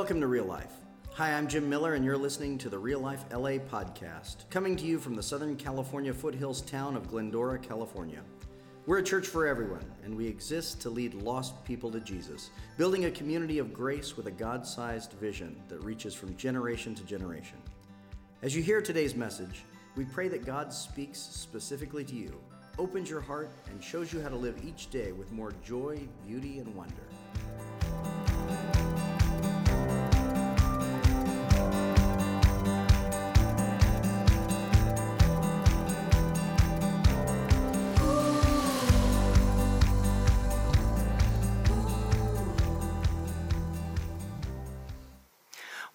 Welcome to Real Life. Hi, I'm Jim Miller, and you're listening to the Real Life LA podcast, coming to you from the Southern California foothills town of Glendora, California. We're a church for everyone, and we exist to lead lost people to Jesus, building a community of grace with a God sized vision that reaches from generation to generation. As you hear today's message, we pray that God speaks specifically to you, opens your heart, and shows you how to live each day with more joy, beauty, and wonder.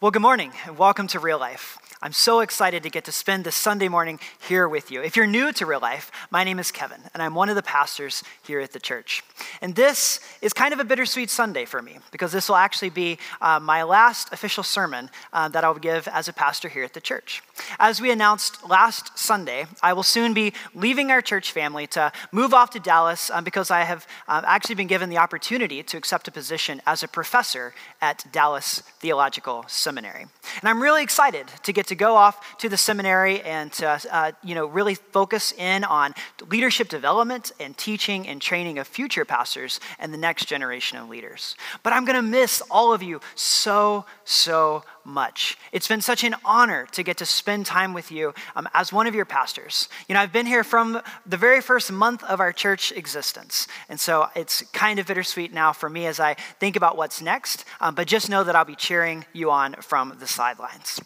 Well, good morning and welcome to Real Life. I'm so excited to get to spend this Sunday morning here with you. If you're new to real life, my name is Kevin, and I'm one of the pastors here at the church. And this is kind of a bittersweet Sunday for me because this will actually be uh, my last official sermon uh, that I'll give as a pastor here at the church. As we announced last Sunday, I will soon be leaving our church family to move off to Dallas um, because I have uh, actually been given the opportunity to accept a position as a professor at Dallas Theological Seminary. And I'm really excited to get to to go off to the seminary and to, uh, you know, really focus in on leadership development and teaching and training of future pastors and the next generation of leaders. But I'm going to miss all of you so, so much. It's been such an honor to get to spend time with you um, as one of your pastors. You know, I've been here from the very first month of our church existence. And so it's kind of bittersweet now for me as I think about what's next. Um, but just know that I'll be cheering you on from the sidelines.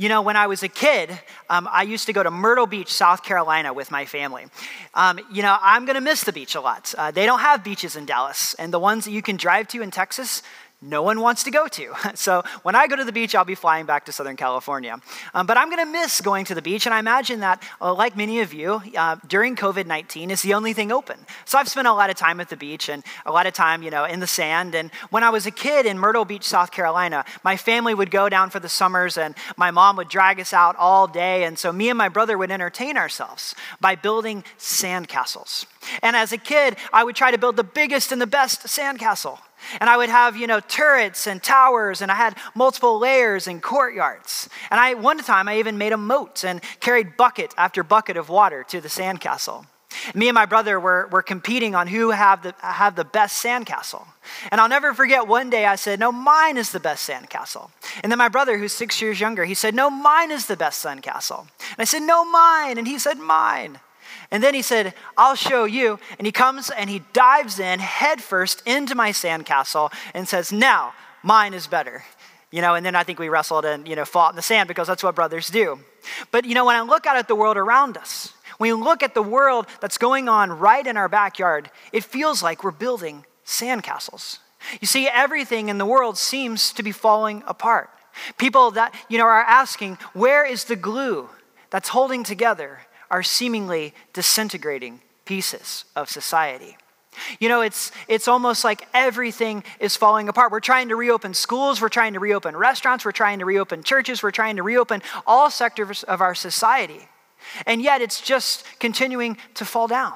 You know, when I was a kid, um, I used to go to Myrtle Beach, South Carolina with my family. Um, you know, I'm going to miss the beach a lot. Uh, they don't have beaches in Dallas, and the ones that you can drive to in Texas, no one wants to go to. So when I go to the beach, I'll be flying back to Southern California. Um, but I'm going to miss going to the beach, and I imagine that, uh, like many of you, uh, during COVID 19 is the only thing open. So I've spent a lot of time at the beach and a lot of time, you know, in the sand. And when I was a kid in Myrtle Beach, South Carolina, my family would go down for the summers, and my mom would drag us out all day. And so me and my brother would entertain ourselves by building sand castles. And as a kid, I would try to build the biggest and the best sandcastle. And I would have, you know, turrets and towers, and I had multiple layers and courtyards. And I, one time, I even made a moat and carried bucket after bucket of water to the sandcastle. Me and my brother were, were competing on who have the, have the best sandcastle. And I'll never forget one day I said, No, mine is the best sandcastle. And then my brother, who's six years younger, he said, No, mine is the best sandcastle. And I said, No, mine. And he said, Mine. And then he said, I'll show you. And he comes and he dives in headfirst into my sandcastle and says, Now, mine is better. You know, and then I think we wrestled and, you know, fought in the sand because that's what brothers do. But, you know, when I look out at the world around us, when we look at the world that's going on right in our backyard, it feels like we're building sandcastles. You see, everything in the world seems to be falling apart. People that, you know, are asking, where is the glue that's holding together are seemingly disintegrating pieces of society. You know, it's, it's almost like everything is falling apart. We're trying to reopen schools, we're trying to reopen restaurants, we're trying to reopen churches, we're trying to reopen all sectors of our society. And yet it's just continuing to fall down.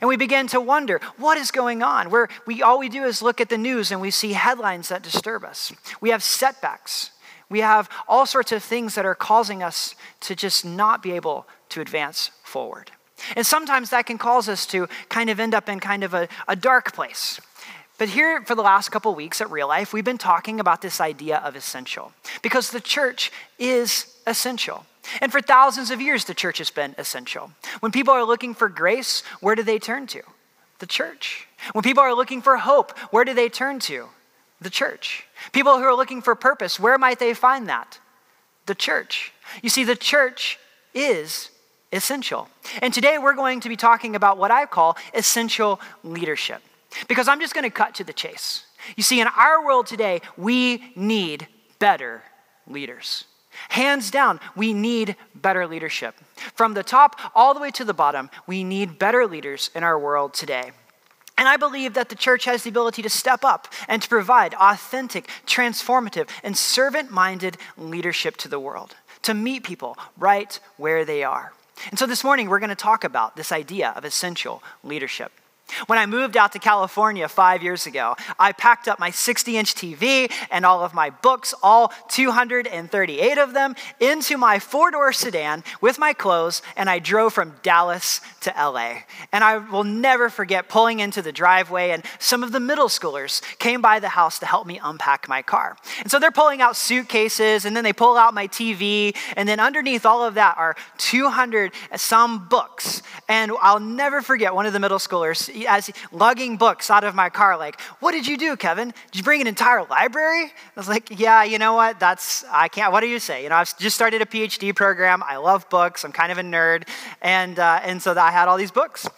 And we begin to wonder, what is going on? Where we all we do is look at the news and we see headlines that disturb us. We have setbacks. We have all sorts of things that are causing us to just not be able to advance forward. And sometimes that can cause us to kind of end up in kind of a, a dark place. But here, for the last couple weeks at Real Life, we've been talking about this idea of essential because the church is essential. And for thousands of years, the church has been essential. When people are looking for grace, where do they turn to? The church. When people are looking for hope, where do they turn to? The church. People who are looking for purpose, where might they find that? The church. You see, the church is essential. And today we're going to be talking about what I call essential leadership. Because I'm just going to cut to the chase. You see, in our world today, we need better leaders. Hands down, we need better leadership. From the top all the way to the bottom, we need better leaders in our world today. And I believe that the church has the ability to step up and to provide authentic, transformative, and servant minded leadership to the world, to meet people right where they are. And so this morning, we're going to talk about this idea of essential leadership. When I moved out to California five years ago, I packed up my 60 inch TV and all of my books, all 238 of them, into my four door sedan with my clothes, and I drove from Dallas to LA. And I will never forget pulling into the driveway, and some of the middle schoolers came by the house to help me unpack my car. And so they're pulling out suitcases, and then they pull out my TV, and then underneath all of that are 200 some books. And I'll never forget one of the middle schoolers as lugging books out of my car, like, What did you do, Kevin? Did you bring an entire library? I was like, Yeah, you know what? That's, I can't, what do you say? You know, I've just started a PhD program. I love books. I'm kind of a nerd. And, uh, and so I had all these books.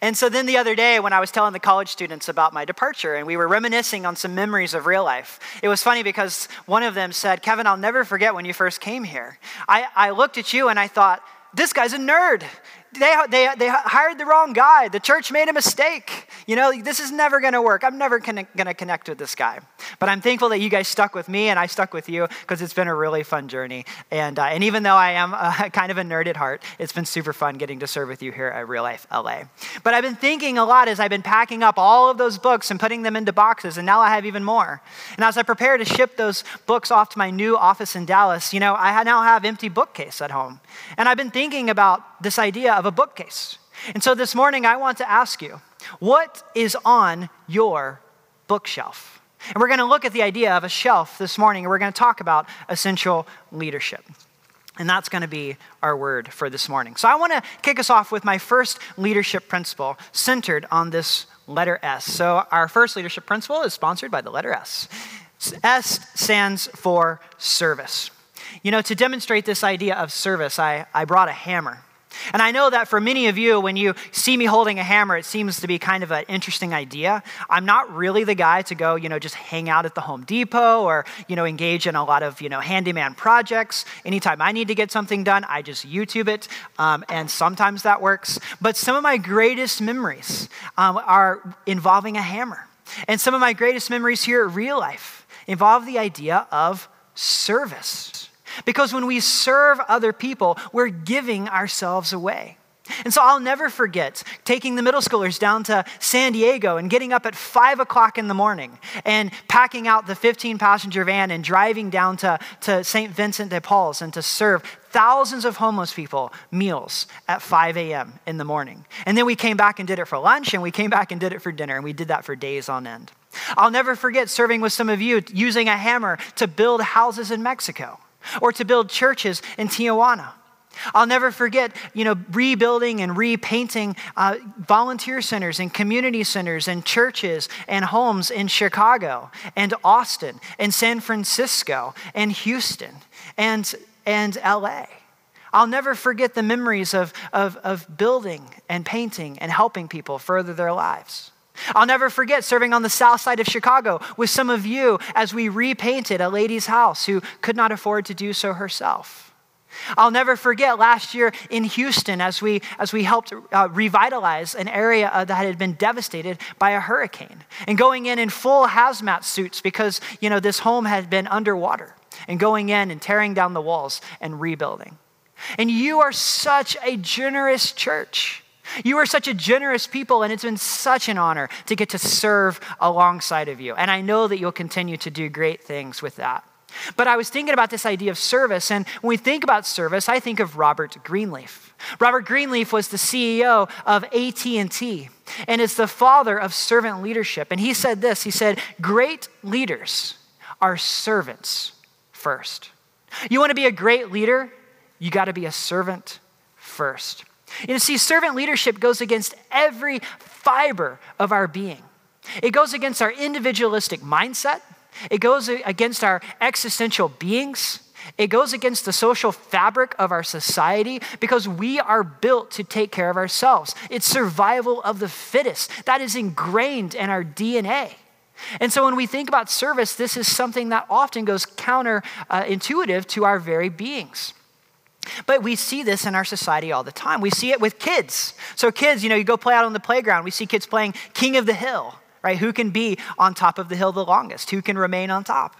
And so then the other day, when I was telling the college students about my departure and we were reminiscing on some memories of real life, it was funny because one of them said, Kevin, I'll never forget when you first came here. I, I looked at you and I thought, this guy's a nerd they, they, they hired the wrong guy. The church made a mistake. You know, this is never going to work. I'm never going to connect with this guy. But I'm thankful that you guys stuck with me and I stuck with you because it's been a really fun journey. And, uh, and even though I am uh, kind of a nerd at heart, it's been super fun getting to serve with you here at Real Life LA. But I've been thinking a lot as I've been packing up all of those books and putting them into boxes, and now I have even more. And as I prepare to ship those books off to my new office in Dallas, you know, I now have empty bookcase at home. And I've been thinking about this idea of a bookcase. And so this morning, I want to ask you what is on your bookshelf? And we're going to look at the idea of a shelf this morning, and we're going to talk about essential leadership. And that's going to be our word for this morning. So I want to kick us off with my first leadership principle centered on this letter S. So our first leadership principle is sponsored by the letter S. S stands for service. You know, to demonstrate this idea of service, I, I brought a hammer. And I know that for many of you, when you see me holding a hammer, it seems to be kind of an interesting idea. I'm not really the guy to go, you know, just hang out at the Home Depot or, you know, engage in a lot of, you know, handyman projects. Anytime I need to get something done, I just YouTube it, um, and sometimes that works. But some of my greatest memories um, are involving a hammer. And some of my greatest memories here at Real Life involve the idea of service. Because when we serve other people, we're giving ourselves away. And so I'll never forget taking the middle schoolers down to San Diego and getting up at five o'clock in the morning and packing out the 15 passenger van and driving down to, to St. Vincent de Paul's and to serve thousands of homeless people meals at 5 a.m. in the morning. And then we came back and did it for lunch and we came back and did it for dinner and we did that for days on end. I'll never forget serving with some of you using a hammer to build houses in Mexico or to build churches in Tijuana. I'll never forget, you know, rebuilding and repainting uh, volunteer centers and community centers and churches and homes in Chicago and Austin and San Francisco and Houston and, and LA. I'll never forget the memories of, of, of building and painting and helping people further their lives. I'll never forget serving on the south side of Chicago with some of you as we repainted a lady's house who could not afford to do so herself. I'll never forget last year in Houston as we, as we helped uh, revitalize an area uh, that had been devastated by a hurricane and going in in full hazmat suits because, you know, this home had been underwater and going in and tearing down the walls and rebuilding. And you are such a generous church. You are such a generous people, and it's been such an honor to get to serve alongside of you. And I know that you'll continue to do great things with that. But I was thinking about this idea of service, and when we think about service, I think of Robert Greenleaf. Robert Greenleaf was the CEO of AT&T and is the father of servant leadership. And he said this, he said, "Great leaders are servants first. You want to be a great leader? You got to be a servant first. You see, servant leadership goes against every fiber of our being. It goes against our individualistic mindset. It goes against our existential beings. It goes against the social fabric of our society because we are built to take care of ourselves. It's survival of the fittest. That is ingrained in our DNA. And so when we think about service, this is something that often goes counterintuitive uh, to our very beings. But we see this in our society all the time. We see it with kids. So, kids, you know, you go play out on the playground, we see kids playing King of the Hill, right? Who can be on top of the hill the longest? Who can remain on top?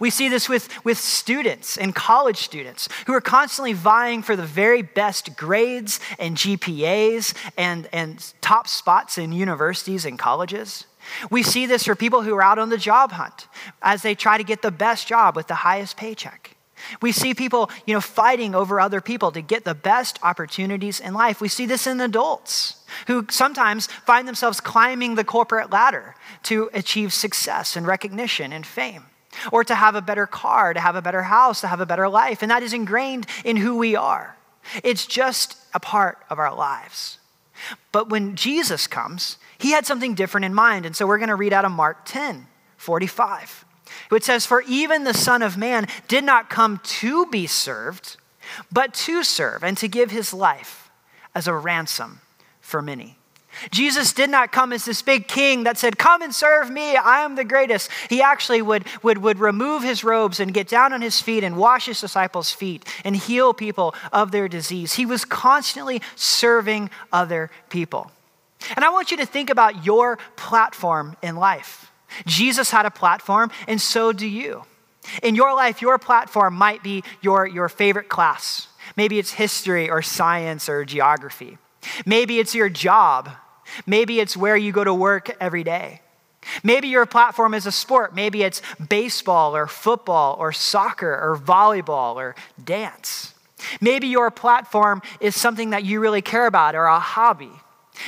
We see this with, with students and college students who are constantly vying for the very best grades and GPAs and, and top spots in universities and colleges. We see this for people who are out on the job hunt as they try to get the best job with the highest paycheck. We see people, you know, fighting over other people to get the best opportunities in life. We see this in adults who sometimes find themselves climbing the corporate ladder to achieve success and recognition and fame or to have a better car, to have a better house, to have a better life. And that is ingrained in who we are. It's just a part of our lives. But when Jesus comes, he had something different in mind. And so we're going to read out of Mark 10 45. It says, For even the Son of Man did not come to be served, but to serve and to give his life as a ransom for many. Jesus did not come as this big king that said, Come and serve me, I am the greatest. He actually would, would, would remove his robes and get down on his feet and wash his disciples' feet and heal people of their disease. He was constantly serving other people. And I want you to think about your platform in life. Jesus had a platform, and so do you. In your life, your platform might be your, your favorite class. Maybe it's history or science or geography. Maybe it's your job Maybe it's where you go to work every day. Maybe your platform is a sport. Maybe it's baseball or football or soccer or volleyball or dance. Maybe your platform is something that you really care about or a hobby.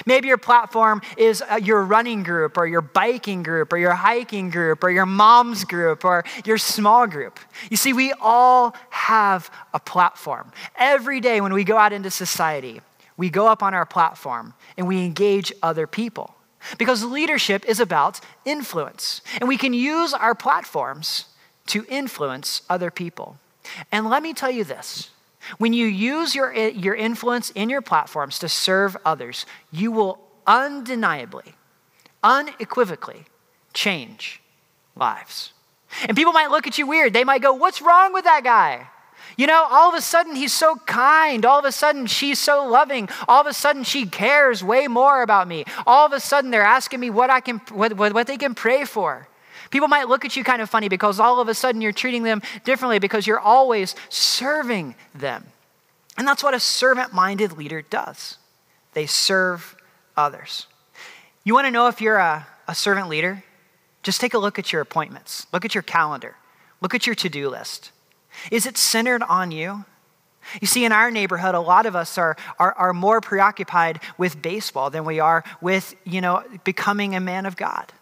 Maybe your platform is uh, your running group or your biking group or your hiking group or your mom's group or your small group. You see, we all have a platform. Every day when we go out into society, we go up on our platform and we engage other people. Because leadership is about influence, and we can use our platforms to influence other people. And let me tell you this when you use your, your influence in your platforms to serve others, you will undeniably, unequivocally change lives. And people might look at you weird. They might go, What's wrong with that guy? You know, all of a sudden he's so kind. All of a sudden she's so loving. All of a sudden she cares way more about me. All of a sudden they're asking me what I can what, what they can pray for. People might look at you kind of funny because all of a sudden you're treating them differently because you're always serving them. And that's what a servant minded leader does they serve others. You want to know if you're a, a servant leader? Just take a look at your appointments, look at your calendar, look at your to do list. Is it centered on you? You see, in our neighborhood, a lot of us are, are, are more preoccupied with baseball than we are with, you know, becoming a man of God.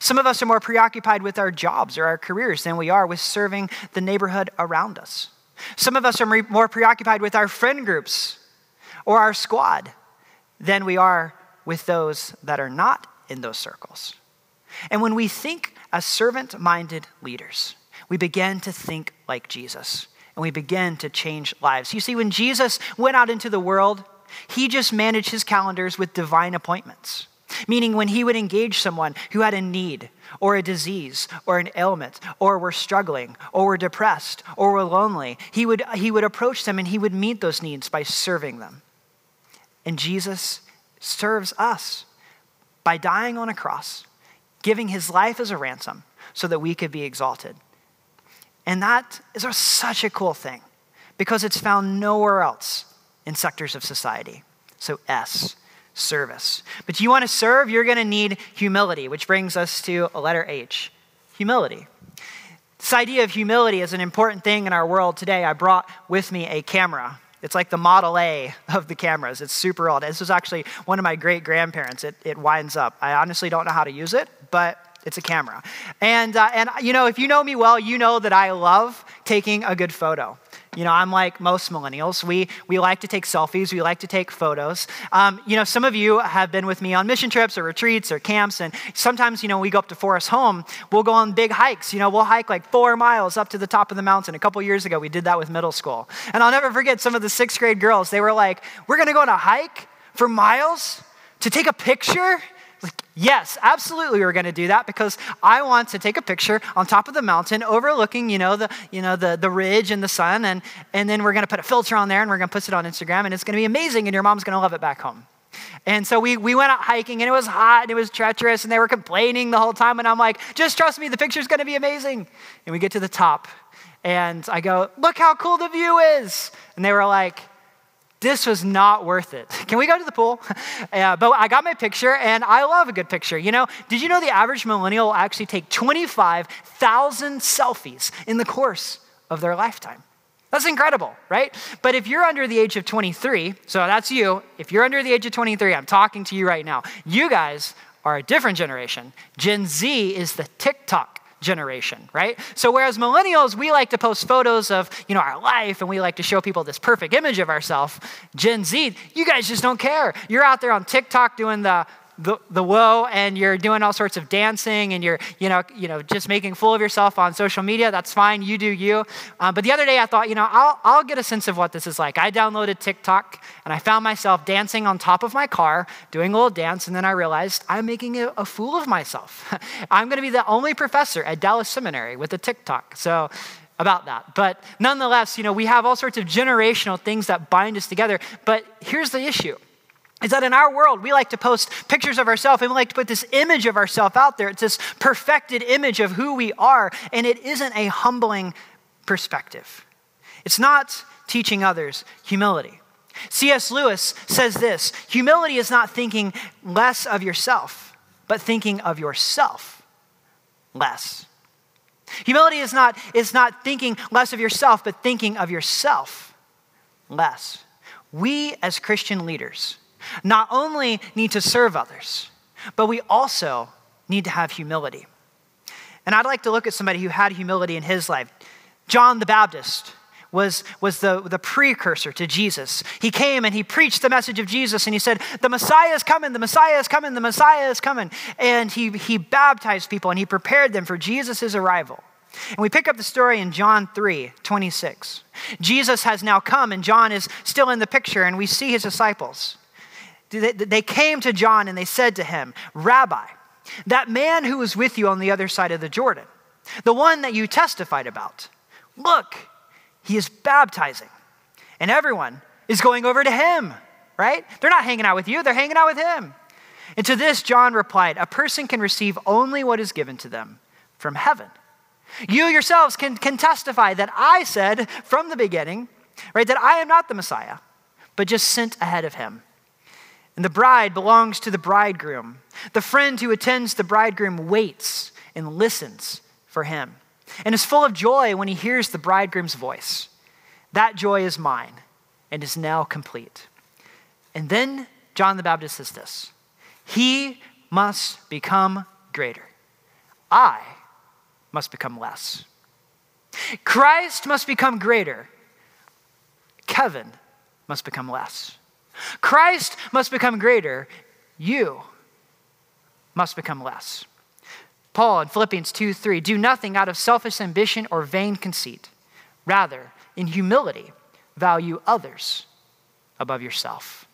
Some of us are more preoccupied with our jobs or our careers than we are with serving the neighborhood around us. Some of us are more preoccupied with our friend groups or our squad than we are with those that are not in those circles. And when we think as servant minded leaders, we begin to think like Jesus and we begin to change lives. You see, when Jesus went out into the world, he just managed his calendars with divine appointments. Meaning, when he would engage someone who had a need, or a disease, or an ailment, or were struggling, or were depressed, or were lonely, he would, he would approach them and he would meet those needs by serving them. And Jesus serves us by dying on a cross, giving his life as a ransom so that we could be exalted. And that is such a cool thing because it's found nowhere else in sectors of society. So, S, service. But you want to serve, you're going to need humility, which brings us to a letter H humility. This idea of humility is an important thing in our world today. I brought with me a camera. It's like the Model A of the cameras. It's super old. This was actually one of my great grandparents. It, it winds up. I honestly don't know how to use it, but it's a camera. And, uh, and, you know, if you know me well, you know that I love taking a good photo. You know, I'm like most millennials. We, we like to take selfies, we like to take photos. Um, you know, some of you have been with me on mission trips or retreats or camps, and sometimes, you know, we go up to Forest Home, we'll go on big hikes. You know, we'll hike like four miles up to the top of the mountain. A couple years ago, we did that with middle school. And I'll never forget some of the sixth grade girls, they were like, We're gonna go on a hike for miles to take a picture? Yes, absolutely, we're going to do that because I want to take a picture on top of the mountain overlooking, you know, the, you know, the, the ridge and the sun. And, and then we're going to put a filter on there and we're going to put it on Instagram and it's going to be amazing and your mom's going to love it back home. And so we, we went out hiking and it was hot and it was treacherous and they were complaining the whole time. And I'm like, just trust me, the picture's gonna be amazing. And we get to the top and I go, look how cool the view is. And they were like, this was not worth it. Can we go to the pool? Uh, but I got my picture, and I love a good picture. You know, did you know the average millennial will actually take 25,000 selfies in the course of their lifetime? That's incredible, right? But if you're under the age of 23, so that's you, if you're under the age of 23, I'm talking to you right now. You guys are a different generation. Gen Z is the TikTok generation, right? So whereas millennials, we like to post photos of, you know, our life and we like to show people this perfect image of ourselves, Gen Z, you guys just don't care. You're out there on TikTok doing the the, the woe and you're doing all sorts of dancing and you're you know you know just making fool of yourself on social media that's fine you do you um, but the other day i thought you know I'll, I'll get a sense of what this is like i downloaded tiktok and i found myself dancing on top of my car doing a little dance and then i realized i'm making a, a fool of myself i'm going to be the only professor at dallas seminary with a tiktok so about that. But nonetheless, you know, we have all sorts of generational things that bind us together. But here's the issue is that in our world, we like to post pictures of ourselves and we like to put this image of ourselves out there. It's this perfected image of who we are, and it isn't a humbling perspective. It's not teaching others humility. C.S. Lewis says this humility is not thinking less of yourself, but thinking of yourself less. Humility is not, is not thinking less of yourself, but thinking of yourself less. We, as Christian leaders, not only need to serve others, but we also need to have humility. And I'd like to look at somebody who had humility in his life. John the Baptist was, was the, the precursor to Jesus. He came and he preached the message of Jesus and he said, The Messiah is coming, the Messiah is coming, the Messiah is coming. And he, he baptized people and he prepared them for Jesus' arrival. And we pick up the story in John 3 26. Jesus has now come, and John is still in the picture, and we see his disciples. They came to John and they said to him, Rabbi, that man who was with you on the other side of the Jordan, the one that you testified about, look, he is baptizing, and everyone is going over to him, right? They're not hanging out with you, they're hanging out with him. And to this, John replied, A person can receive only what is given to them from heaven. You yourselves can, can testify that I said from the beginning, right, that I am not the Messiah, but just sent ahead of him. And the bride belongs to the bridegroom. The friend who attends the bridegroom waits and listens for him and is full of joy when he hears the bridegroom's voice. That joy is mine and is now complete. And then John the Baptist says this He must become greater. I must become less. Christ must become greater. Kevin must become less. Christ must become greater. You must become less. Paul in Philippians 2 3 do nothing out of selfish ambition or vain conceit. Rather, in humility, value others above yourself.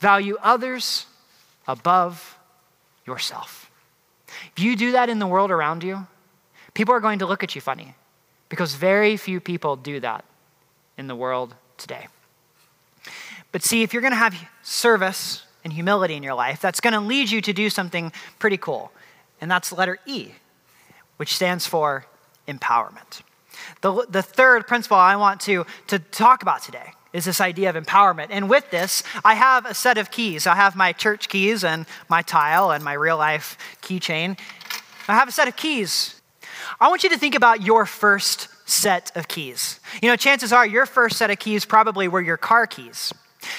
Value others above yourself. If you do that in the world around you, people are going to look at you funny because very few people do that in the world today. But see, if you're going to have service and humility in your life, that's going to lead you to do something pretty cool. And that's the letter E, which stands for empowerment. The, the third principle I want to, to talk about today is this idea of empowerment. And with this, I have a set of keys. I have my church keys and my tile and my real life keychain. I have a set of keys. I want you to think about your first set of keys. You know, chances are your first set of keys probably were your car keys.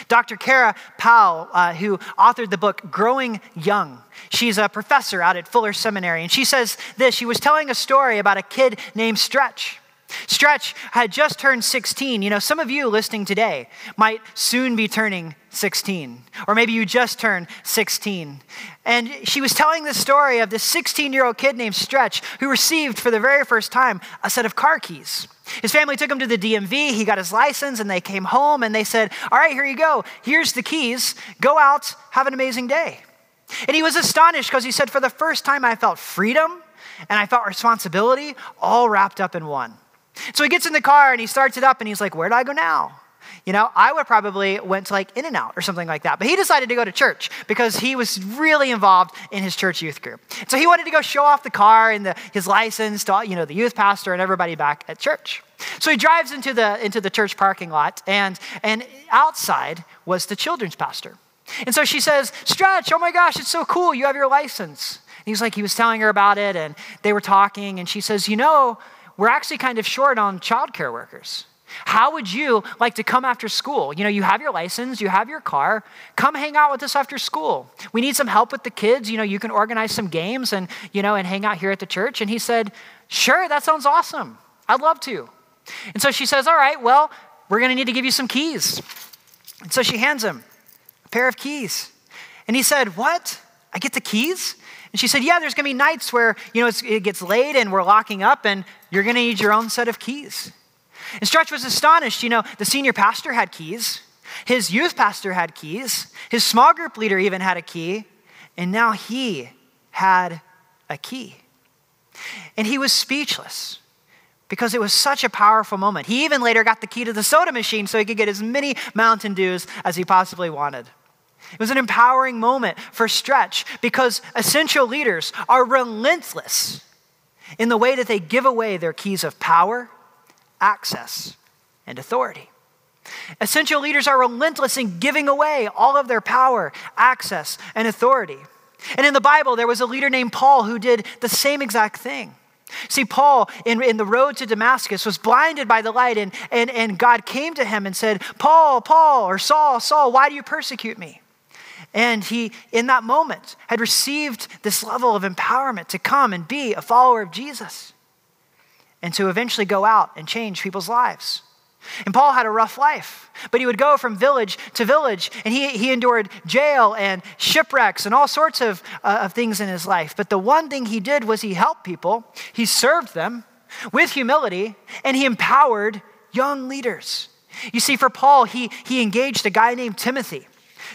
Dr. Kara Powell, uh, who authored the book Growing Young, she's a professor out at Fuller Seminary, and she says this She was telling a story about a kid named Stretch. Stretch had just turned 16. You know, some of you listening today might soon be turning 16, or maybe you just turned 16. And she was telling the story of this 16 year old kid named Stretch who received for the very first time a set of car keys. His family took him to the DMV. He got his license and they came home and they said, All right, here you go. Here's the keys. Go out, have an amazing day. And he was astonished because he said, For the first time, I felt freedom and I felt responsibility all wrapped up in one. So he gets in the car and he starts it up and he's like, Where do I go now? You know, I would probably went to like In-N-Out or something like that. But he decided to go to church because he was really involved in his church youth group. So he wanted to go show off the car and the, his license to you know the youth pastor and everybody back at church. So he drives into the into the church parking lot and and outside was the children's pastor. And so she says, Stretch, oh my gosh, it's so cool. You have your license. And he's like, he was telling her about it, and they were talking, and she says, You know, we're actually kind of short on childcare workers. How would you like to come after school? You know, you have your license, you have your car. Come hang out with us after school. We need some help with the kids. You know, you can organize some games and, you know, and hang out here at the church. And he said, Sure, that sounds awesome. I'd love to. And so she says, All right, well, we're going to need to give you some keys. And so she hands him a pair of keys. And he said, What? I get the keys? And she said, Yeah, there's going to be nights where, you know, it gets late and we're locking up and you're going to need your own set of keys. And Stretch was astonished. You know, the senior pastor had keys, his youth pastor had keys, his small group leader even had a key, and now he had a key. And he was speechless because it was such a powerful moment. He even later got the key to the soda machine so he could get as many Mountain Dews as he possibly wanted. It was an empowering moment for Stretch because essential leaders are relentless in the way that they give away their keys of power, access, and authority. Essential leaders are relentless in giving away all of their power, access, and authority. And in the Bible, there was a leader named Paul who did the same exact thing. See, Paul in, in the road to Damascus was blinded by the light, and, and, and God came to him and said, Paul, Paul, or Saul, Saul, why do you persecute me? And he, in that moment, had received this level of empowerment to come and be a follower of Jesus and to eventually go out and change people's lives. And Paul had a rough life, but he would go from village to village, and he, he endured jail and shipwrecks and all sorts of, uh, of things in his life. But the one thing he did was he helped people, he served them with humility, and he empowered young leaders. You see, for Paul, he, he engaged a guy named Timothy.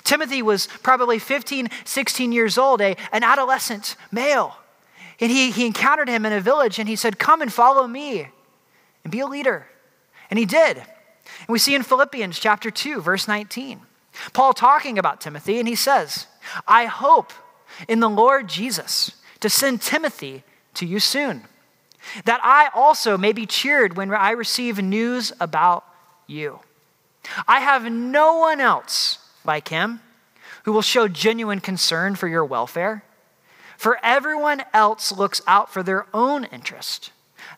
Timothy was probably 15, 16 years old, a, an adolescent male. And he, he encountered him in a village and he said, Come and follow me and be a leader. And he did. And we see in Philippians chapter 2, verse 19, Paul talking about Timothy, and he says, I hope in the Lord Jesus to send Timothy to you soon, that I also may be cheered when I receive news about you. I have no one else like him who will show genuine concern for your welfare. For everyone else looks out for their own interest,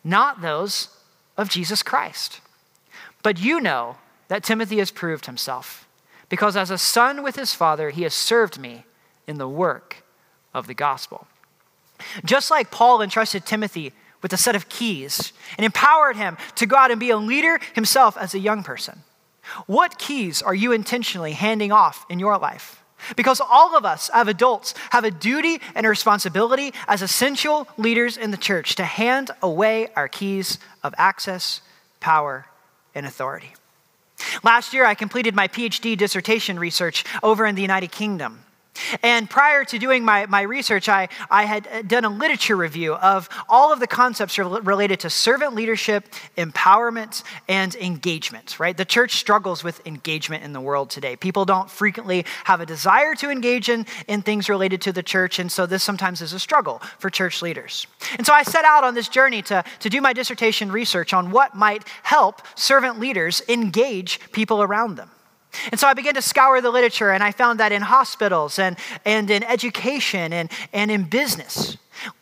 not those of Jesus Christ. But you know that Timothy has proved himself, because as a son with his father, he has served me in the work of the gospel. Just like Paul entrusted Timothy with a set of keys and empowered him to go out and be a leader himself as a young person, what keys are you intentionally handing off in your life? Because all of us, as adults, have a duty and a responsibility as essential leaders in the church to hand away our keys of access, power, and authority. Last year, I completed my PhD dissertation research over in the United Kingdom. And prior to doing my, my research, I, I had uh, done a literature review of all of the concepts related to servant leadership, empowerment, and engagement, right? The church struggles with engagement in the world today. People don't frequently have a desire to engage in, in things related to the church, and so this sometimes is a struggle for church leaders. And so I set out on this journey to, to do my dissertation research on what might help servant leaders engage people around them. And so I began to scour the literature, and I found that in hospitals and, and in education and, and in business,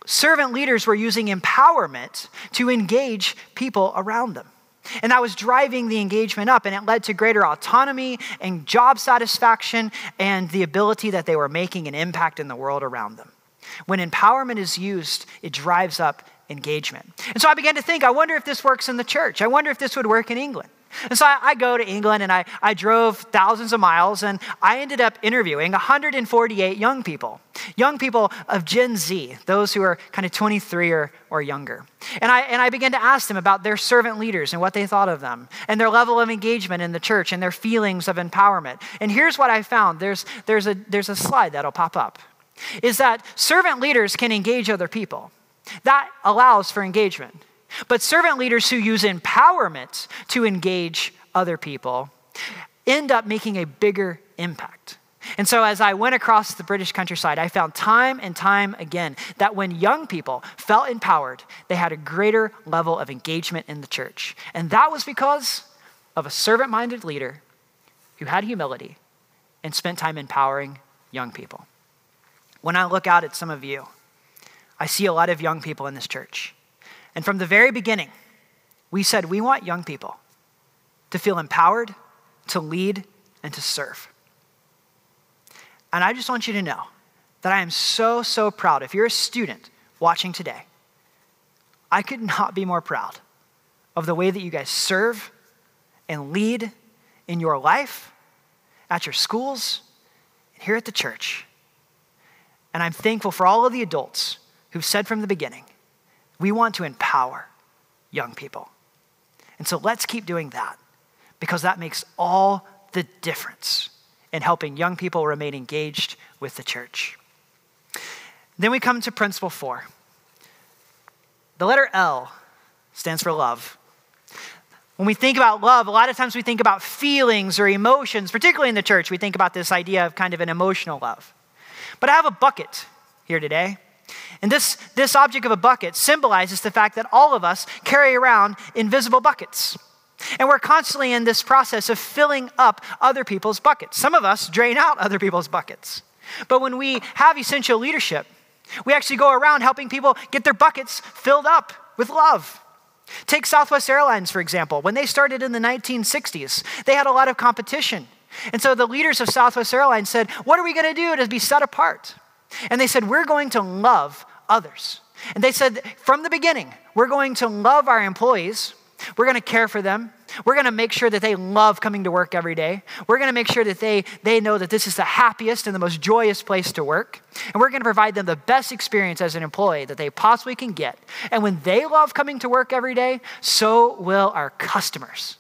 servant leaders were using empowerment to engage people around them. And that was driving the engagement up, and it led to greater autonomy and job satisfaction and the ability that they were making an impact in the world around them. When empowerment is used, it drives up engagement. And so I began to think I wonder if this works in the church. I wonder if this would work in England. And so I, I, go to England and I, I drove thousands of miles and I ended up interviewing 148 young people, young people of Gen Z, those who are kind of 23 or, or younger. And I, and I began to ask them about their servant leaders and what they thought of them and their level of engagement in the church and their feelings of empowerment. And here's what I found there's, there's, a, there's a slide that'll pop up is that servant leaders can engage other people. That allows for engagement. But servant leaders who use empowerment to engage other people, end up making a bigger impact. And so, as I went across the British countryside, I found time and time again that when young people felt empowered, they had a greater level of engagement in the church. And that was because of a servant minded leader who had humility and spent time empowering young people. When I look out at some of you, I see a lot of young people in this church. And from the very beginning, we said we want young people to feel empowered, to lead, and to serve. And I just want you to know that I am so, so proud. If you're a student watching today, I could not be more proud of the way that you guys serve and lead in your life, at your schools, and here at the church. And I'm thankful for all of the adults who've said from the beginning, we want to empower young people. And so let's keep doing that because that makes all the difference in helping young people remain engaged with the church. Then we come to principle four. The letter L stands for love. When we think about love, a lot of times we think about feelings or emotions, particularly in the church. We think about this idea of kind of an emotional love. But I have a bucket here today. And this, this object of a bucket symbolizes the fact that all of us carry around invisible buckets. And we're constantly in this process of filling up other people's buckets. Some of us drain out other people's buckets. But when we have essential leadership, we actually go around helping people get their buckets filled up with love. Take Southwest Airlines, for example. When they started in the 1960s, they had a lot of competition. And so the leaders of Southwest Airlines said, What are we going to do to be set apart? And they said, We're going to love others. And they said, From the beginning, we're going to love our employees we're going to care for them. We're going to make sure that they love coming to work every day. We're going to make sure that they, they know that this is the happiest and the most joyous place to work. And we're going to provide them the best experience as an employee that they possibly can get. And when they love coming to work every day, so will our customers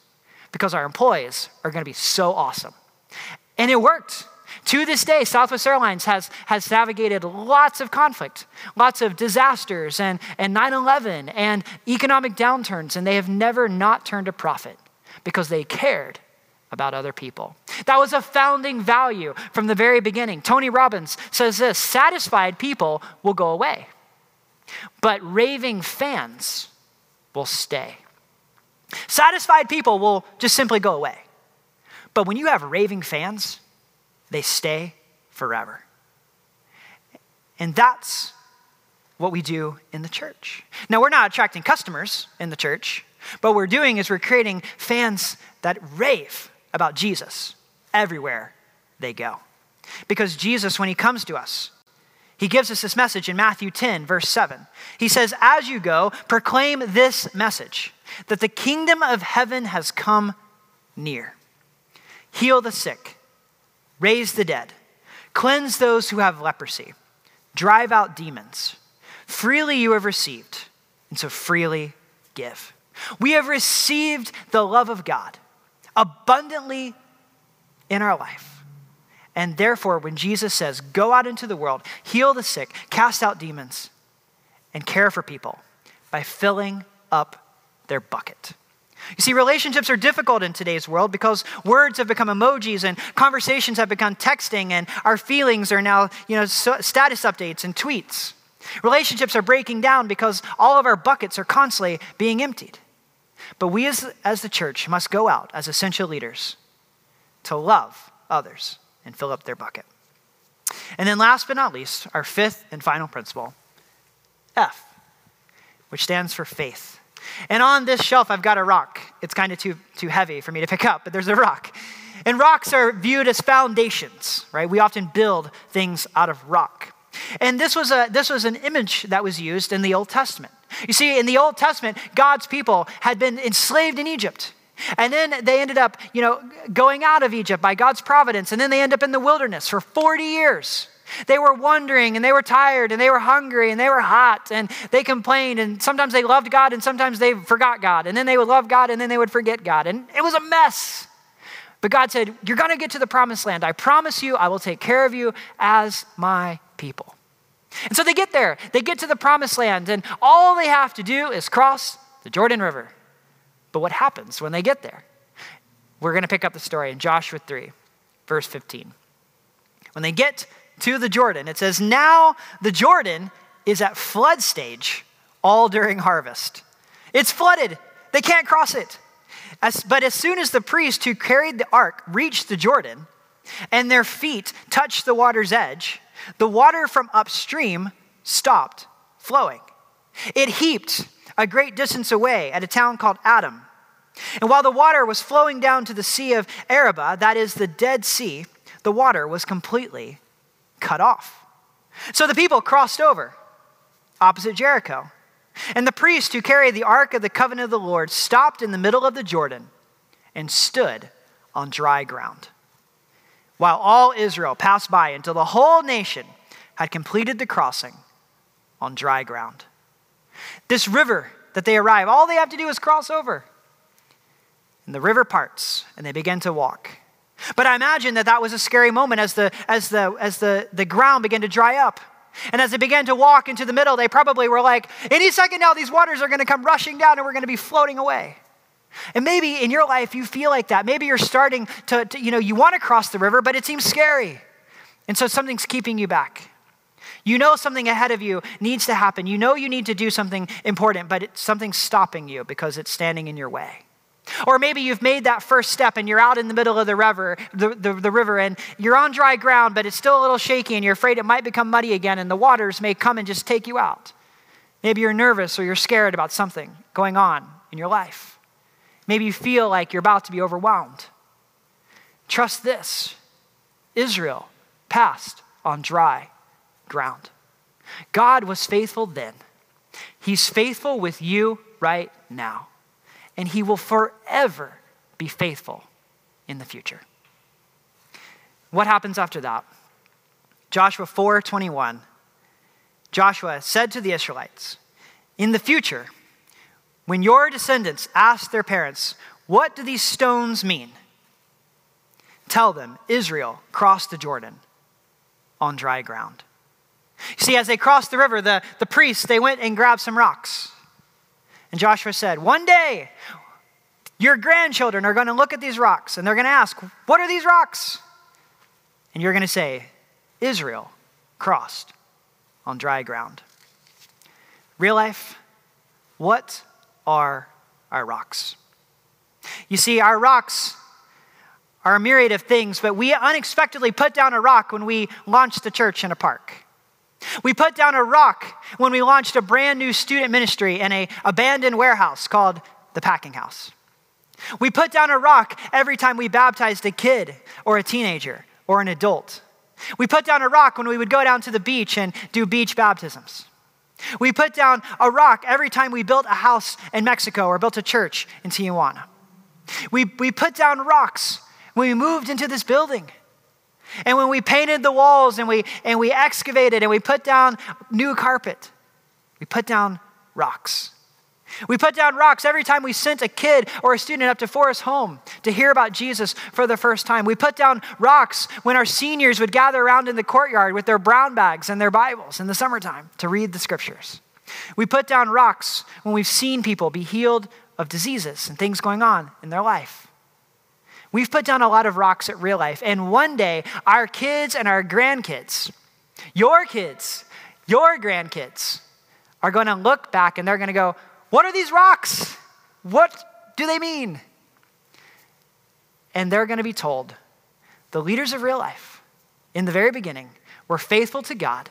because our employees are going to be so awesome. And it worked. To this day, Southwest Airlines has, has navigated lots of conflict, lots of disasters, and, and 9 11 and economic downturns, and they have never not turned a profit because they cared about other people. That was a founding value from the very beginning. Tony Robbins says this satisfied people will go away, but raving fans will stay. Satisfied people will just simply go away. But when you have raving fans, they stay forever. And that's what we do in the church. Now, we're not attracting customers in the church, but what we're doing is we're creating fans that rave about Jesus everywhere they go. Because Jesus, when he comes to us, he gives us this message in Matthew 10, verse 7. He says, As you go, proclaim this message that the kingdom of heaven has come near. Heal the sick raise the dead, cleanse those who have leprosy, drive out demons. Freely you have received, and so freely give. We have received the love of God abundantly in our life. And therefore, when Jesus says, Go out into the world, heal the sick, cast out demons, and care for people by filling up their bucket. You see, relationships are difficult in today's world because words have become emojis and conversations have become texting, and our feelings are now, you know, status updates and tweets. Relationships are breaking down because all of our buckets are constantly being emptied. But we, as, as the church, must go out as essential leaders to love others and fill up their bucket. And then, last but not least, our fifth and final principle F, which stands for faith. And on this shelf, I've got a rock. It's kind of too, too heavy for me to pick up, but there's a rock. And rocks are viewed as foundations, right? We often build things out of rock. And this was, a, this was an image that was used in the Old Testament. You see, in the Old Testament, God's people had been enslaved in Egypt. And then they ended up, you know, going out of Egypt by God's providence. And then they end up in the wilderness for 40 years. They were wandering and they were tired and they were hungry and they were hot and they complained and sometimes they loved God and sometimes they forgot God and then they would love God and then they would forget God. And it was a mess. But God said, You're going to get to the promised land. I promise you, I will take care of you as my people. And so they get there. They get to the promised land and all they have to do is cross the Jordan River. But what happens when they get there? We're going to pick up the story in Joshua 3, verse 15. When they get to the Jordan, it says, Now the Jordan is at flood stage all during harvest. It's flooded, they can't cross it. As, but as soon as the priest who carried the ark reached the Jordan and their feet touched the water's edge, the water from upstream stopped flowing. It heaped a great distance away at a town called Adam. And while the water was flowing down to the Sea of Arabah, that is the Dead Sea, the water was completely cut off. So the people crossed over opposite Jericho. And the priest who carried the ark of the covenant of the Lord stopped in the middle of the Jordan and stood on dry ground. While all Israel passed by until the whole nation had completed the crossing on dry ground. This river that they arrive, all they have to do is cross over. And the river parts, and they begin to walk. But I imagine that that was a scary moment as the, as the, as the, the ground began to dry up. And as they began to walk into the middle, they probably were like, any second now, these waters are going to come rushing down and we're going to be floating away. And maybe in your life you feel like that. Maybe you're starting to, to you know, you want to cross the river, but it seems scary. And so something's keeping you back. You know something ahead of you needs to happen. You know you need to do something important, but it's something's stopping you because it's standing in your way. Or maybe you've made that first step and you're out in the middle of the river, the, the, the, river, and you're on dry ground, but it's still a little shaky and you're afraid it might become muddy again and the waters may come and just take you out. Maybe you're nervous or you're scared about something going on in your life. Maybe you feel like you're about to be overwhelmed. Trust this Israel passed on dry ground. God was faithful then, He's faithful with you right now and he will forever be faithful in the future. What happens after that? Joshua 4:21. Joshua said to the Israelites, "In the future, when your descendants ask their parents, "What do these stones mean?" Tell them Israel crossed the Jordan on dry ground. See, as they crossed the river, the, the priests, they went and grabbed some rocks. And Joshua said, One day, your grandchildren are going to look at these rocks and they're going to ask, What are these rocks? And you're going to say, Israel crossed on dry ground. Real life, what are our rocks? You see, our rocks are a myriad of things, but we unexpectedly put down a rock when we launched the church in a park. We put down a rock when we launched a brand new student ministry in a abandoned warehouse called the Packing House. We put down a rock every time we baptized a kid or a teenager or an adult. We put down a rock when we would go down to the beach and do beach baptisms. We put down a rock every time we built a house in Mexico or built a church in Tijuana. We, we put down rocks when we moved into this building. And when we painted the walls and we, and we excavated and we put down new carpet, we put down rocks. We put down rocks every time we sent a kid or a student up to Forest Home to hear about Jesus for the first time. We put down rocks when our seniors would gather around in the courtyard with their brown bags and their Bibles in the summertime to read the scriptures. We put down rocks when we've seen people be healed of diseases and things going on in their life. We've put down a lot of rocks at real life, and one day our kids and our grandkids, your kids, your grandkids, are going to look back and they're going to go, What are these rocks? What do they mean? And they're going to be told, The leaders of real life, in the very beginning, were faithful to God.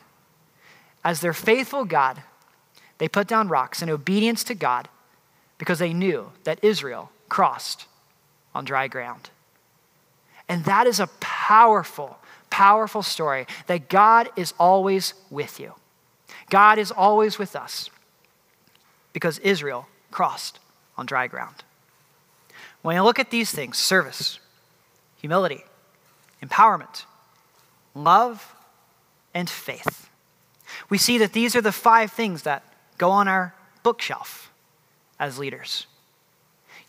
As their faithful God, they put down rocks in obedience to God because they knew that Israel crossed on dry ground. And that is a powerful, powerful story that God is always with you. God is always with us because Israel crossed on dry ground. When you look at these things service, humility, empowerment, love, and faith we see that these are the five things that go on our bookshelf as leaders.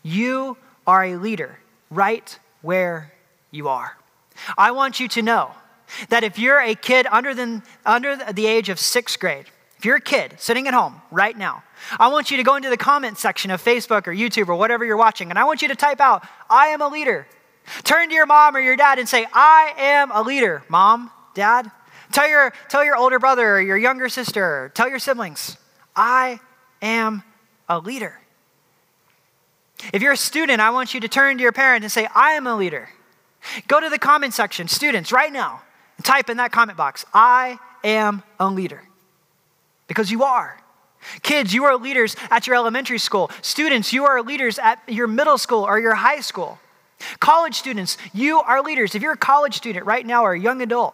You are a leader right where you are. I want you to know that if you're a kid under, the under the age of sixth grade, if you're a kid sitting at home right now, I want you to go into the comment section of Facebook or YouTube or whatever you're watching, and I want you to type out, I am a leader. Turn to your mom or your dad and say, I am a leader, mom, dad. Tell your, tell your older brother or your younger sister, tell your siblings, I am a leader. If you're a student, I want you to turn to your parent and say, I am a leader. Go to the comment section, students, right now, and type in that comment box, I am a leader. Because you are. Kids, you are leaders at your elementary school. Students, you are leaders at your middle school or your high school. College students, you are leaders. If you're a college student right now or a young adult,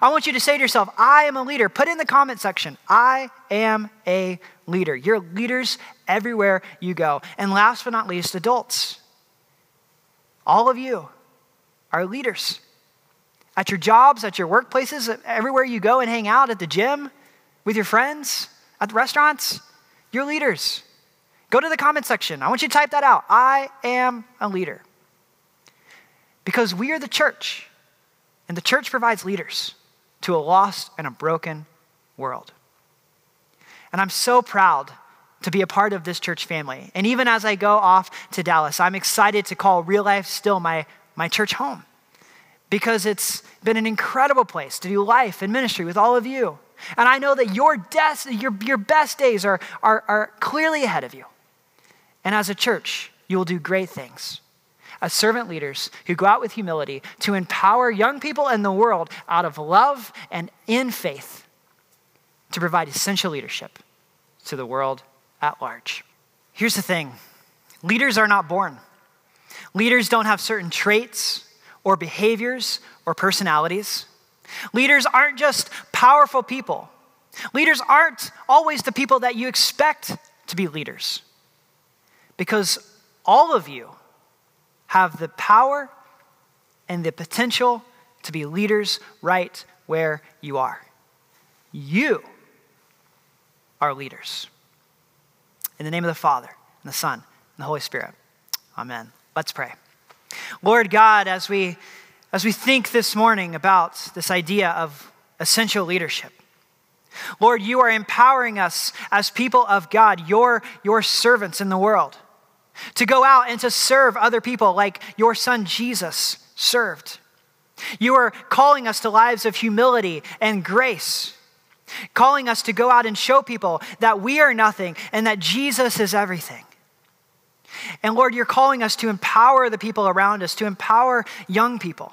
I want you to say to yourself, I am a leader. Put in the comment section, I am a leader. You're leaders everywhere you go. And last but not least, adults. All of you are leaders. At your jobs, at your workplaces, everywhere you go and hang out, at the gym, with your friends, at the restaurants, you're leaders. Go to the comment section. I want you to type that out. I am a leader. Because we are the church, and the church provides leaders to a lost and a broken world. And I'm so proud to be a part of this church family. And even as I go off to Dallas, I'm excited to call Real Life still my, my church home because it's been an incredible place to do life and ministry with all of you. And I know that your, your, your best days are, are, are clearly ahead of you. And as a church, you will do great things as servant leaders who go out with humility to empower young people in the world out of love and in faith to provide essential leadership to the world at large. Here's the thing leaders are not born, leaders don't have certain traits or behaviors or personalities. Leaders aren't just powerful people. Leaders aren't always the people that you expect to be leaders. Because all of you have the power and the potential to be leaders right where you are. You are leaders. In the name of the Father, and the Son, and the Holy Spirit. Amen. Let's pray. Lord God, as we as we think this morning about this idea of essential leadership. Lord, you are empowering us as people of God, your, your servants in the world, to go out and to serve other people like your son Jesus served. You are calling us to lives of humility and grace, calling us to go out and show people that we are nothing and that Jesus is everything. And Lord, you're calling us to empower the people around us, to empower young people.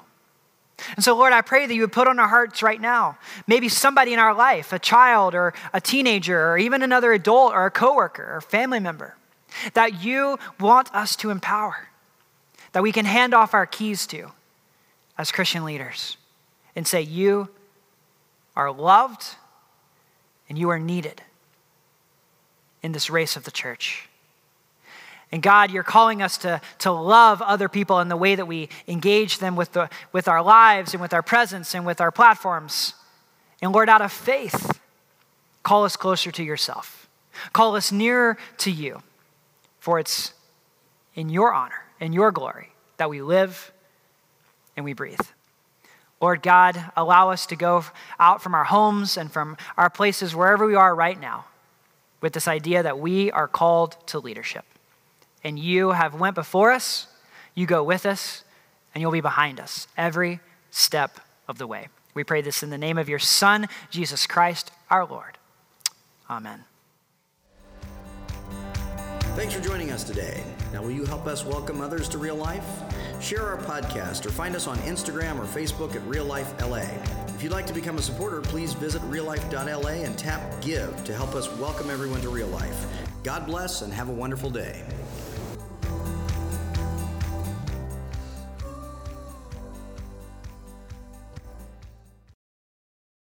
And so, Lord, I pray that you would put on our hearts right now, maybe somebody in our life, a child or a teenager, or even another adult or a coworker or family member, that you want us to empower, that we can hand off our keys to as Christian leaders and say, You are loved and you are needed in this race of the church. And God, you're calling us to, to love other people in the way that we engage them with, the, with our lives and with our presence and with our platforms. And Lord, out of faith, call us closer to yourself. Call us nearer to you. For it's in your honor in your glory that we live and we breathe. Lord God, allow us to go out from our homes and from our places, wherever we are right now, with this idea that we are called to leadership and you have went before us, you go with us, and you'll be behind us every step of the way. We pray this in the name of your Son, Jesus Christ, our Lord. Amen. Thanks for joining us today. Now, will you help us welcome others to real life? Share our podcast or find us on Instagram or Facebook at Real Life LA. If you'd like to become a supporter, please visit reallife.la and tap Give to help us welcome everyone to real life. God bless and have a wonderful day.